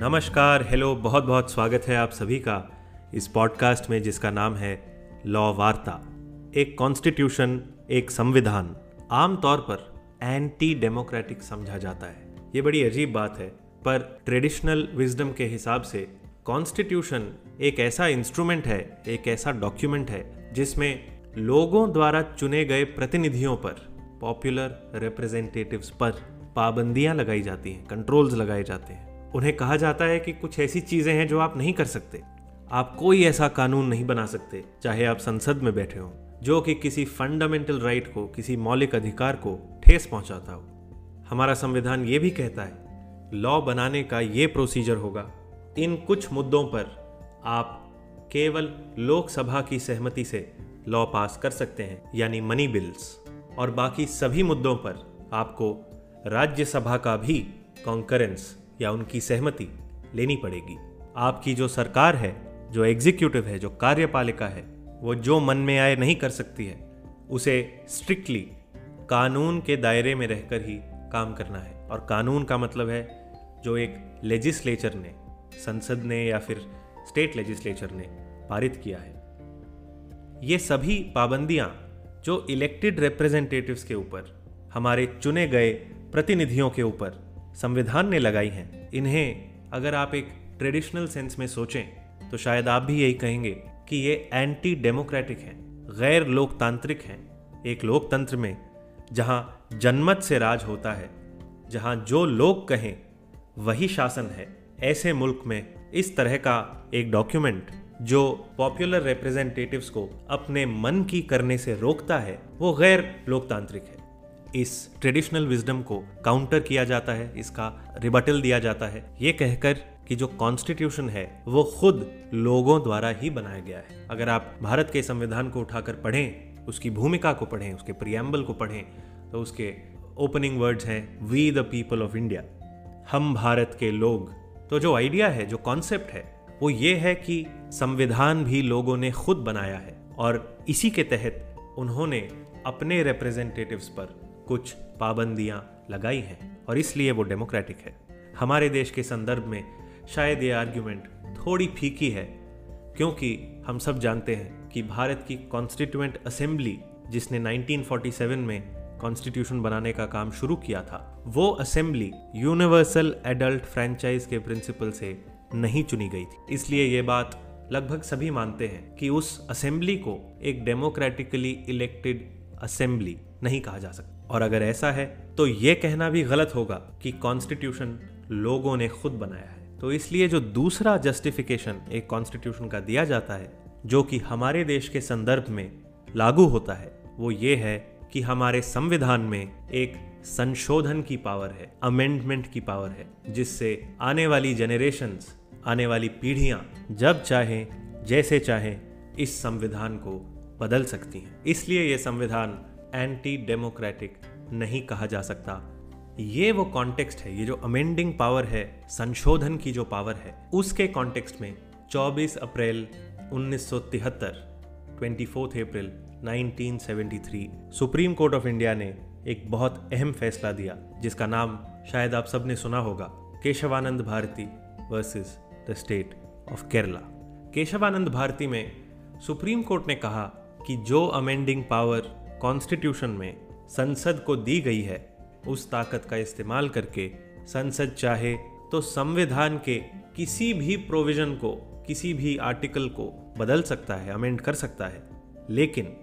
नमस्कार हेलो बहुत बहुत स्वागत है आप सभी का इस पॉडकास्ट में जिसका नाम है लॉ वार्ता, एक कॉन्स्टिट्यूशन एक संविधान आमतौर पर एंटी डेमोक्रेटिक समझा जाता है। ये बड़ी अजीब बात है, पर ट्रेडिशनल विजडम के हिसाब से कॉन्स्टिट्यूशन एक ऐसा इंस्ट्रूमेंट है, एक ऐसा डॉक्यूमेंट है, जिसमें लोगों द्वारा चुने गए प्रतिनिधियों पर पॉपुलर रिप्रेजेंटेटिव्स पर पाबंदियाँ लगाई जाती हैं कंट्रोल्स लगाए जाते हैं। उन्हें कहा जाता है कि कुछ ऐसी चीज़ें हैं जो आप नहीं कर सकते। आप कोई ऐसा कानून नहीं बना सकते, चाहे आप संसद में बैठे हों, जो कि किसी फंडामेंटल राइट को, किसी मौलिक अधिकार को ठेस पहुंचाता हो। हमारा संविधान ये भी कहता है, लॉ बनाने का ये प्रोसीजर होगा। इन कुछ मुद्दों पर आप केवल लोकसभा की सहमति से लॉ पास कर सकते हैं, यानी मनी बिल्स और बाकी सभी मुद्दों पर आपको राज्यसभा का भी कॉन्करेंस या उनकी सहमति लेनी पड़ेगी। आपकी जो सरकार है, जो एग्जीक्यूटिव है, जो कार्यपालिका है, वो जो मन में आए नहीं कर सकती है, उसे स्ट्रिक्टली कानून के दायरे में रहकर ही काम करना है। और कानून का मतलब है, जो एक लेजिस्लेचर ने, संसद ने या फिर स्टेट लेजिस्लेचर ने पारित किया है। ये सभी पाबंदियाँ जो इलेक्टेड रिप्रेजेंटेटिव्स के ऊपर, हमारे चुने गए प्रतिनिधियों के ऊपर संविधान ने लगाई हैं। इन्हें अगर आप एक ट्रेडिशनल सेंस में सोचें तो शायद आप भी यही कहेंगे कि ये एंटी डेमोक्रेटिक हैं, गैर लोकतांत्रिक हैं। एक लोकतंत्र में जहाँ जनमत से राज होता है, जहाँ जो लोग कहें, वही शासन है। ऐसे मुल्क में इस तरह का एक डॉक्यूमेंट जो पॉपुलर रिप्रेजेंटेटिव्स को अपने मन की करने से रोकता है, वो गैर लोकतांत्रिक है। इस ट्रेडिशनल विजडम को काउंटर किया जाता है, इसका रिबटल दिया जाता है। ये कहकर कि जो कॉन्स्टिट्यूशन है, वो खुद लोगों द्वारा ही बनाया गया है। अगर आप भारत के संविधान को उठाकर पढ़ें, उसकी भूमिका को पढ़ें, उसके प्रियम्बल को पढ़ें तो उसके ओपनिंग वर्ड्स हैं we the people of India हम भारत के लोग। तो जो आइडिया है, जो कॉन्सेप्ट है, वो ये है कि संविधान भी लोगों ने खुद बनाया है। और इसी के तहत उन्होंने अपने रिप्रेजेंटेटिव्स पर कुछ पाबंदियाँ लगाई हैं और इसलिए वो डेमोक्रेटिक है। हमारे देश के संदर्भ में शायद ये आर्ग्यूमेंट थोड़ी फीकी है, क्योंकि हम सब जानते हैं कि भारत की कॉन्स्टिट्यूएंट असेंबली जिसने 1947 में कॉन्स्टिट्यूशन बनाने का काम शुरू किया था, वो असेंबली यूनिवर्सल एडल्ट फ्रेंचाइज के प्रिंसिपल से नहीं चुनी गई थी। इसलिए ये बात लगभग सभी मानते हैं कि उस असेंबली को एक डेमोक्रेटिकली इलेक्टेड असेंबली नहीं कहा जा सकता। और अगर ऐसा है तो ये कहना भी गलत होगा कि कॉन्स्टिट्यूशन लोगों ने खुद बनाया है। तो इसलिए जो दूसरा जस्टिफिकेशन एक कॉन्स्टिट्यूशन का दिया जाता है, जो कि हमारे देश के संदर्भ में लागू होता है, वो ये है कि हमारे संविधान में एक संशोधन की पावर है अमेंडमेंट की पावर है, जिससे आने वाली जनरेशन्स आने वाली पीढ़ियाँ जब चाहें, जैसे चाहें, इस संविधान को बदल सकती हैं। इसलिए ये संविधान एंटी डेमोक्रेटिक नहीं कहा जा सकता। ये वो कॉन्टेक्स्ट है, ये जो अमेंडिंग पावर है, संशोधन की जो पावर है, उसके कॉन्टेक्स्ट में 24 April 1973 24 April 1973 Supreme Court of India ने एक बहुत अहम फैसला दिया, जिसका नाम शायद आप सबने सुना होगा, Keshavananda Bharati versus the state of Kerala Keshavananda Bharati में सुप्रीम कोर्ट ने कहा कि जो अमेंडिंग पावर कॉन्स्टिट्यूशन में संसद को दी गई है। उस ताकत का इस्तेमाल करके संसद चाहे तो संविधान के किसी भी प्रोविज़न को, किसी भी आर्टिकल को बदल सकता है अमेंड कर सकता है। लेकिन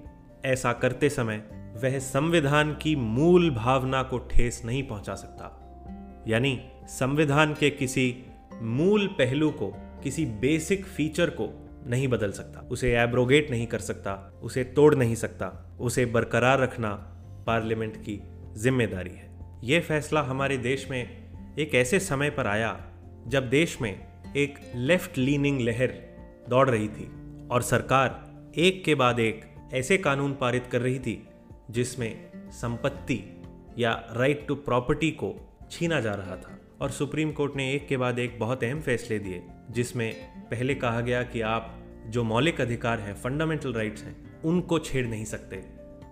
ऐसा करते समय वह संविधान की मूल भावना को ठेस नहीं पहुँचा सकता। यानी संविधान के किसी मूल पहलू को, किसी बेसिक फीचर को नहीं बदल सकता। उसे एब्रोगेट नहीं कर सकता, उसे तोड़ नहीं सकता, उसे बरकरार रखना पार्लियामेंट की ज़िम्मेदारी है। ये फैसला हमारे देश में एक ऐसे समय पर आया जब देश में एक लेफ़्ट लीनिंग लहर दौड़ रही थी और सरकार एक के बाद एक ऐसे कानून पारित कर रही थी जिसमें संपत्ति या राइट टू प्रॉपर्टी को छीना जा रहा था। और सुप्रीम कोर्ट ने एक के बाद एक बहुत अहम फैसले दिए, जिसमें पहले कहा गया कि आप जो मौलिक अधिकार हैं फंडामेंटल राइट्स हैं, उनको छेड़ नहीं सकते।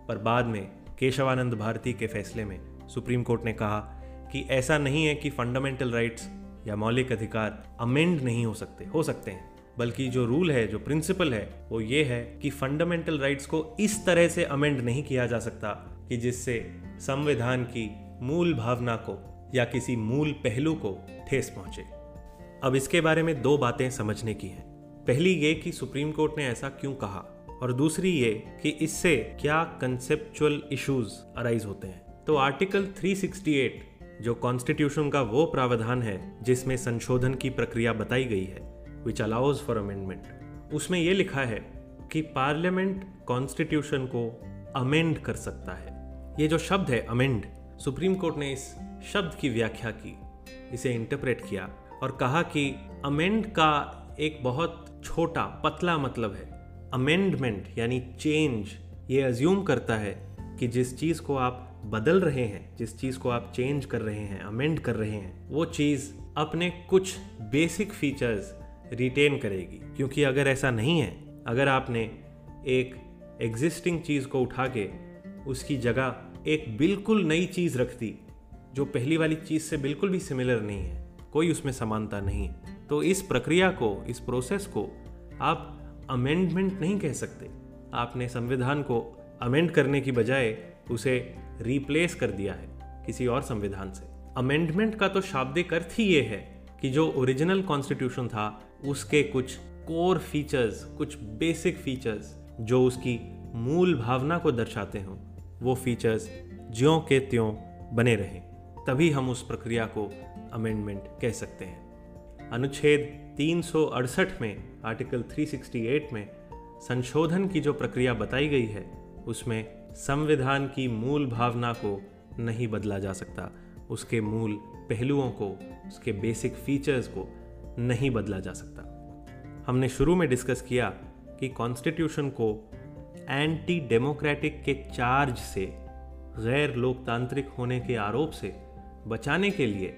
पर बाद में केशवानंद भारती के फैसले में सुप्रीम कोर्ट ने कहा कि ऐसा नहीं है कि फंडामेंटल राइट्स या मौलिक अधिकार अमेंड नहीं हो सकते हो सकते हैं, बल्कि जो रूल है, जो प्रिंसिपल है, वो ये है कि फंडामेंटल राइट्स को इस तरह से अमेंड नहीं किया जा सकता कि जिससे संविधान की मूल भावना को या किसी मूल पहलू को ठेस पहुँचे। अब इसके बारे में दो बातें समझने की हैं। पहली ये कि सुप्रीम कोर्ट ने ऐसा क्यों कहा? और दूसरी ये कि इससे क्या कंसेप्चुअल इश्यूज़ अराइज होते हैं। तो आर्टिकल 368 जो कॉन्स्टिट्यूशन का वो प्रावधान है, जिसमें संशोधन की प्रक्रिया बताई गई है विच अलाउज फॉर अमेंडमेंट उसमें यह लिखा है कि पार्लियामेंट कॉन्स्टिट्यूशन को अमेंड कर सकता है। ये जो शब्द है अमेंड सुप्रीम कोर्ट ने इस शब्द की व्याख्या की, इसे इंटरप्रेट किया और कहा कि अमेंड का एक बहुत छोटा, पतला मतलब है। अमेंडमेंट यानी चेंज ये अज्यूम करता है कि जिस चीज़ को आप बदल रहे हैं, जिस चीज़ को आप चेंज कर रहे हैं अमेंड कर रहे हैं, वो चीज़ अपने कुछ बेसिक फीचर्स रिटेन करेगी। क्योंकि अगर ऐसा नहीं है, अगर आपने एक एग्जिस्टिंग चीज़ को उठा के उसकी जगह एक बिल्कुल नई चीज़ रख दी, जो पहली वाली चीज़ से बिल्कुल भी सिमिलर नहीं है, कोई उसमें समानता नहीं है तो इस प्रक्रिया को, इस प्रोसेस को आप अमेंडमेंट नहीं कह सकते। आपने संविधान को अमेंड करने की बजाय उसे रिप्लेस कर दिया है किसी और संविधान से। अमेंडमेंट का तो शाब्दिक अर्थ ही ये है कि जो ओरिजिनल कॉन्स्टिट्यूशन था, उसके कुछ कोर फीचर्स कुछ बेसिक फीचर्स जो उसकी मूल भावना को दर्शाते हों, वो फीचर्स ज्यों के त्यों बने रहें। तभी हम उस प्रक्रिया को अमेंडमेंट कह सकते हैं। अनुच्छेद तीन सौ अड़सठ में, आर्टिकल 368 में संशोधन की जो प्रक्रिया बताई गई है, उसमें संविधान की मूल भावना को नहीं बदला जा सकता। उसके मूल पहलुओं को, उसके बेसिक फीचर्स को नहीं बदला जा सकता। हमने शुरू में डिस्कस किया कि कॉन्स्टिट्यूशन को एंटी डेमोक्रेटिक के चार्ज से, गैर लोकतांत्रिक होने के आरोप से बचाने के लिए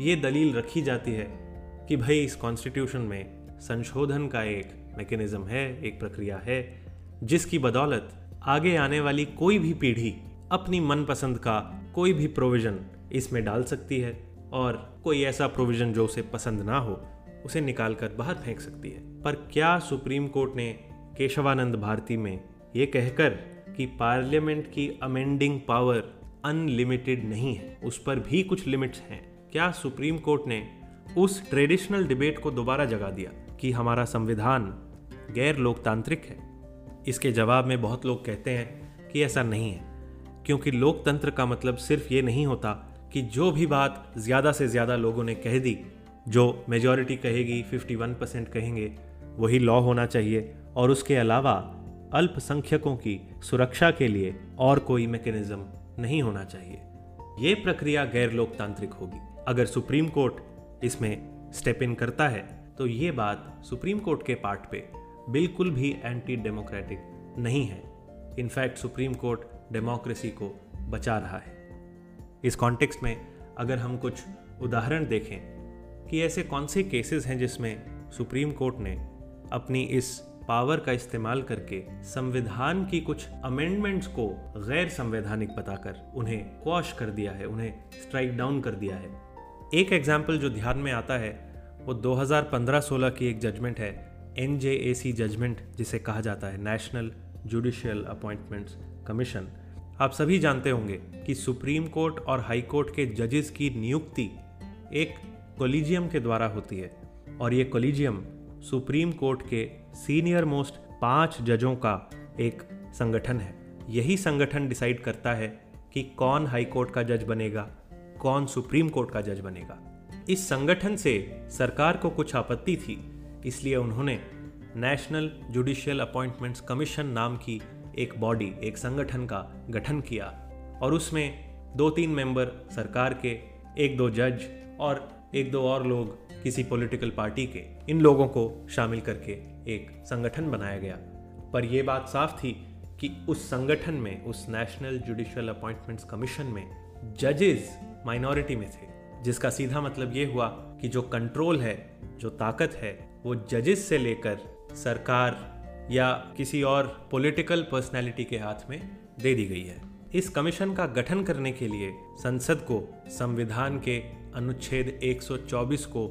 ये दलील रखी जाती है कि भाई इस कॉन्स्टिट्यूशन में संशोधन का एक मैकेनिज्म है, एक प्रक्रिया है, जिसकी बदौलत आगे आने वाली कोई भी पीढ़ी अपनी मनपसंद का कोई भी प्रोविज़न इसमें डाल सकती है और कोई ऐसा प्रोविज़न जो उसे पसंद ना हो, उसे निकाल कर बाहर फेंक सकती है। पर क्या सुप्रीम कोर्ट ने केशवानंद भारती में ये कहकर कि पार्लियामेंट की अमेंडिंग पावर अनलिमिटेड नहीं है, उस पर भी कुछ लिमिट्स हैं? क्या सुप्रीम कोर्ट ने उस ट्रेडिशनल डिबेट को दोबारा जगा दिया कि हमारा संविधान गैर लोकतांत्रिक है। इसके जवाब में बहुत लोग कहते हैं कि ऐसा नहीं है, क्योंकि लोकतंत्र का मतलब सिर्फ़ ये नहीं होता कि जो भी बात ज़्यादा से ज़्यादा लोगों ने कह दी, जो मेजॉरिटी कहेगी 51 परसेंट कहेंगे, वही लॉ होना चाहिए और उसके अलावा अल्पसंख्यकों की सुरक्षा के लिए और कोई मैकेनिज्म नहीं होना चाहिए। ये प्रक्रिया गैर लोकतांत्रिक होगी। अगर सुप्रीम कोर्ट इसमें स्टेप इन करता है तो ये बात सुप्रीम कोर्ट के पार्ट पे बिल्कुल भी एंटी डेमोक्रेटिक नहीं है। इनफैक्ट सुप्रीम कोर्ट डेमोक्रेसी को बचा रहा है। इस कॉन्टेक्स्ट में अगर हम कुछ उदाहरण देखें कि ऐसे कौन से केसेस हैं जिसमें सुप्रीम कोर्ट ने अपनी इस पावर का इस्तेमाल करके संविधान की कुछ अमेंडमेंट्स को गैर संवैधानिक बताकर उन्हें क्वाश कर दिया है, उन्हें स्ट्राइक डाउन कर दिया है। एक एग्ज़ाम्पल जो ध्यान में आता है, वो 2015-16 की एक जजमेंट है एनजेएसी जजमेंट जिसे कहा जाता है नेशनल जुडिशियल अपॉइंटमेंट्स कमीशन आप सभी जानते होंगे कि सुप्रीम कोर्ट और हाई कोर्ट के जजेस की नियुक्ति एक कोलिजियम के द्वारा होती है, और ये कोलिजियम सुप्रीम कोर्ट के सीनियर मोस्ट पाँच जजों का एक संगठन है। यही संगठन डिसाइड करता है कि कौन हाई कोर्ट का जज बनेगा कौन सुप्रीम कोर्ट का जज बनेगा। इस संगठन से सरकार को कुछ आपत्ति थी, इसलिए उन्होंने नेशनल जुडिशियल अपॉइंटमेंट्स कमीशन नाम की एक बॉडी एक संगठन का गठन किया और उसमें दो तीन मेंबर सरकार के एक दो जज और एक दो और लोग किसी पॉलिटिकल पार्टी के, इन लोगों को शामिल करके एक संगठन बनाया गया। पर यह बात साफ़ थी कि उस संगठन में, उस नेशनल जुडिशियल अपॉइंटमेंट्स कमीशन में जजेस माइनॉरिटी में थे, जिसका सीधा मतलब ये हुआ कि जो कंट्रोल है, जो ताकत है, वो जजेस से लेकर सरकार या किसी और पॉलिटिकल पर्सनैलिटी के हाथ में दे दी गई है। इस कमीशन का गठन करने के लिए संसद को संविधान के अनुच्छेद 124 को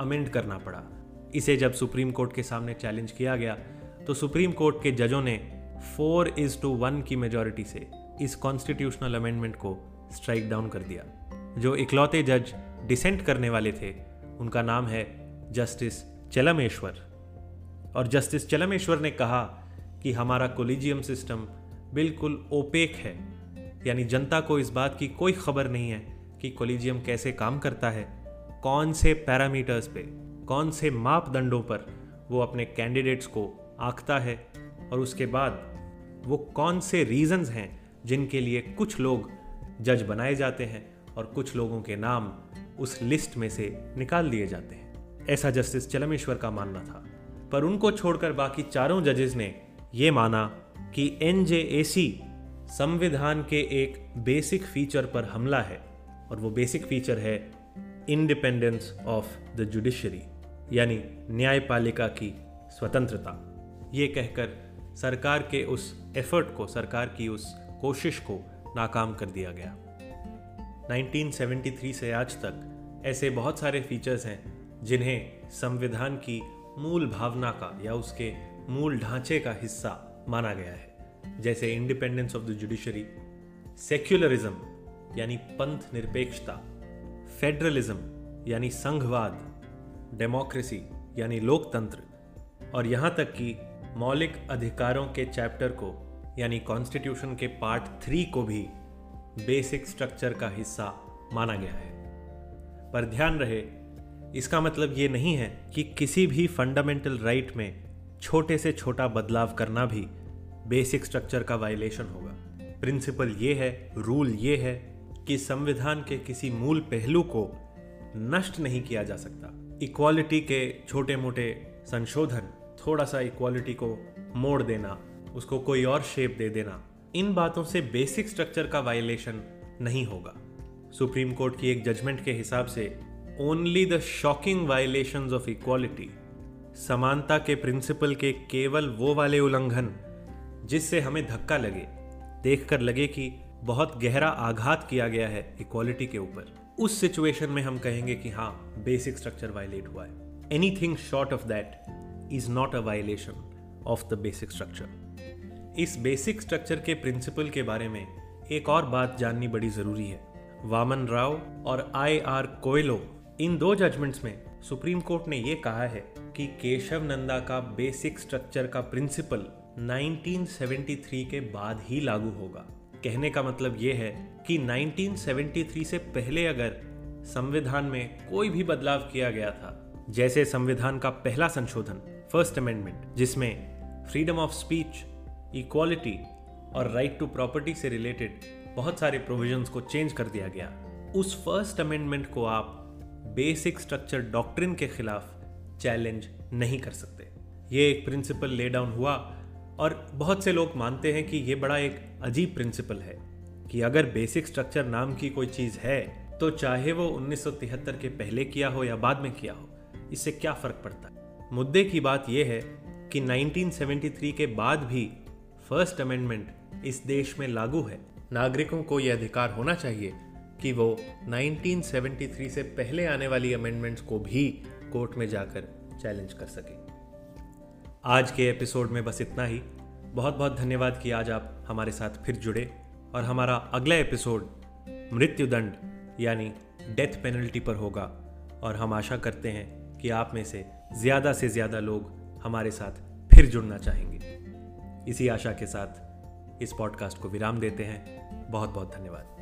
अमेंड करना पड़ा। इसे जब सुप्रीम कोर्ट के सामने चैलेंज किया गया तो सुप्रीम कोर्ट के जजों ने फोर इज़ टू वन की मेजोरिटी से इस कॉन्स्टिट्यूशनल अमेंडमेंट को स्ट्राइक डाउन कर दिया। जो इकलौते जज डिसेंट करने वाले थे, उनका नाम है जस्टिस चलमेश्वर। और जस्टिस चलमेश्वर ने कहा कि हमारा कोलिजियम सिस्टम बिल्कुल ओपेक है। यानी जनता को इस बात की कोई खबर नहीं है कि कोलिजियम कैसे काम करता है, कौन से पैरामीटर्स पे, कौन से मापदंडों पर वो अपने कैंडिडेट्स को आंकता है और उसके बाद वो कौन से रीजंस हैं जिनके लिए कुछ लोग जज बनाए जाते हैं। और कुछ लोगों के नाम उस लिस्ट में से निकाल दिए जाते हैं। ऐसा जस्टिस चलमेश्वर का मानना था। पर उनको छोड़कर बाकी चारों जजेस ने ये माना कि एनजेएसी संविधान के एक बेसिक फीचर पर हमला है और वो बेसिक फीचर है इंडिपेंडेंस ऑफ़ द जुडिशरी यानी न्यायपालिका की स्वतंत्रता। ये कहकर सरकार के उस एफर्ट को, सरकार की उस कोशिश को नाकाम कर दिया गया। 1973 से आज तक ऐसे बहुत सारे फीचर्स हैं जिन्हें संविधान की मूल भावना का या उसके मूल ढांचे का हिस्सा माना गया है। जैसे independence of the judiciary secularism यानी पंथ निरपेक्षता फेडरलिज्म यानी संघवाद डेमोक्रेसी यानी लोकतंत्र, और यहाँ तक कि मौलिक अधिकारों के चैप्टर को, यानी कॉन्स्टिट्यूशन के पार्ट थ्री को भी बेसिक स्ट्रक्चर का हिस्सा माना गया है। पर ध्यान रहे, इसका मतलब ये नहीं है कि किसी भी फंडामेंटल राइट में छोटे से छोटा बदलाव करना भी बेसिक स्ट्रक्चर का वायलेशन होगा। प्रिंसिपल ये है रूल ये है कि संविधान के किसी मूल पहलू को नष्ट नहीं किया जा सकता। इक्वालिटी के छोटे मोटे संशोधन, थोड़ा सा इक्वालिटी को मोड़ देना, उसको कोई और शेप दे देना इन बातों से बेसिक स्ट्रक्चर का वायलेशन नहीं होगा। सुप्रीम कोर्ट की एक जजमेंट के हिसाब से only the shocking violation of equality समानता के प्रिंसिपल के केवल वो वाले उल्लंघन जिससे हमें धक्का लगे, देखकर लगे कि बहुत गहरा आघात किया गया है इक्वालिटी के ऊपर। उस सिचुएशन में हम कहेंगे कि हाँ बेसिक स्ट्रक्चर वायलेट हुआ है। Anything short of that is not a violation of the basic structure इस बेसिक स्ट्रक्चर के प्रिंसिपल के बारे में एक और बात जाननी बड़ी ज़रूरी है। वामन राव और आई आर कोयलो, इन दो जजमेंट्स में सुप्रीम कोर्ट ने यह कहा है कि केशव नंदा का बेसिक स्ट्रक्चर का प्रिंसिपल 1973 के बाद ही लागू होगा। कहने का मतलब यह है कि 1973 से पहले अगर संविधान में कोई भी बदलाव किया गया था, जैसे संविधान का पहला संशोधन फ़र्स्ट अमेंडमेंट जिसमें फ्रीडम ऑफ़ स्पीच इक्वालिटी और राइट टू प्रॉपर्टी से रिलेटेड बहुत सारे प्रोविजंस को चेंज कर दिया गया। उस फ़र्स्ट अमेंडमेंट को आप बेसिक स्ट्रक्चर डॉक्ट्रिन के खिलाफ चैलेंज नहीं कर सकते। ये एक प्रिंसिपल ले डाउन हुआ और बहुत से लोग मानते हैं कि ये बड़ा एक अजीब प्रिंसिपल है कि अगर बेसिक स्ट्रक्चर नाम की कोई चीज़ है तो चाहे वो 1973 के पहले किया हो या बाद में किया हो, इससे क्या फ़र्क पड़ता है? मुद्दे की बात यह है कि 1973 के बाद भी फ़र्स्ट अमेंडमेंट इस देश में लागू है। नागरिकों को यह अधिकार होना चाहिए कि वो 1973 से पहले आने वाली अमेंडमेंट्स को भी कोर्ट में जाकर चैलेंज कर सके। आज के एपिसोड में बस इतना ही। बहुत बहुत धन्यवाद कि आज आप हमारे साथ फिर जुड़े और हमारा अगला एपिसोड मृत्युदंड यानी डेथ पेनल्टी पर होगा। और हम आशा करते हैं कि आप में से ज़्यादा से ज़्यादा लोग हमारे साथ फिर जुड़ना चाहेंगे। इसी आशा के साथ इस पॉडकास्ट को विराम देते हैं। बहुत बहुत धन्यवाद।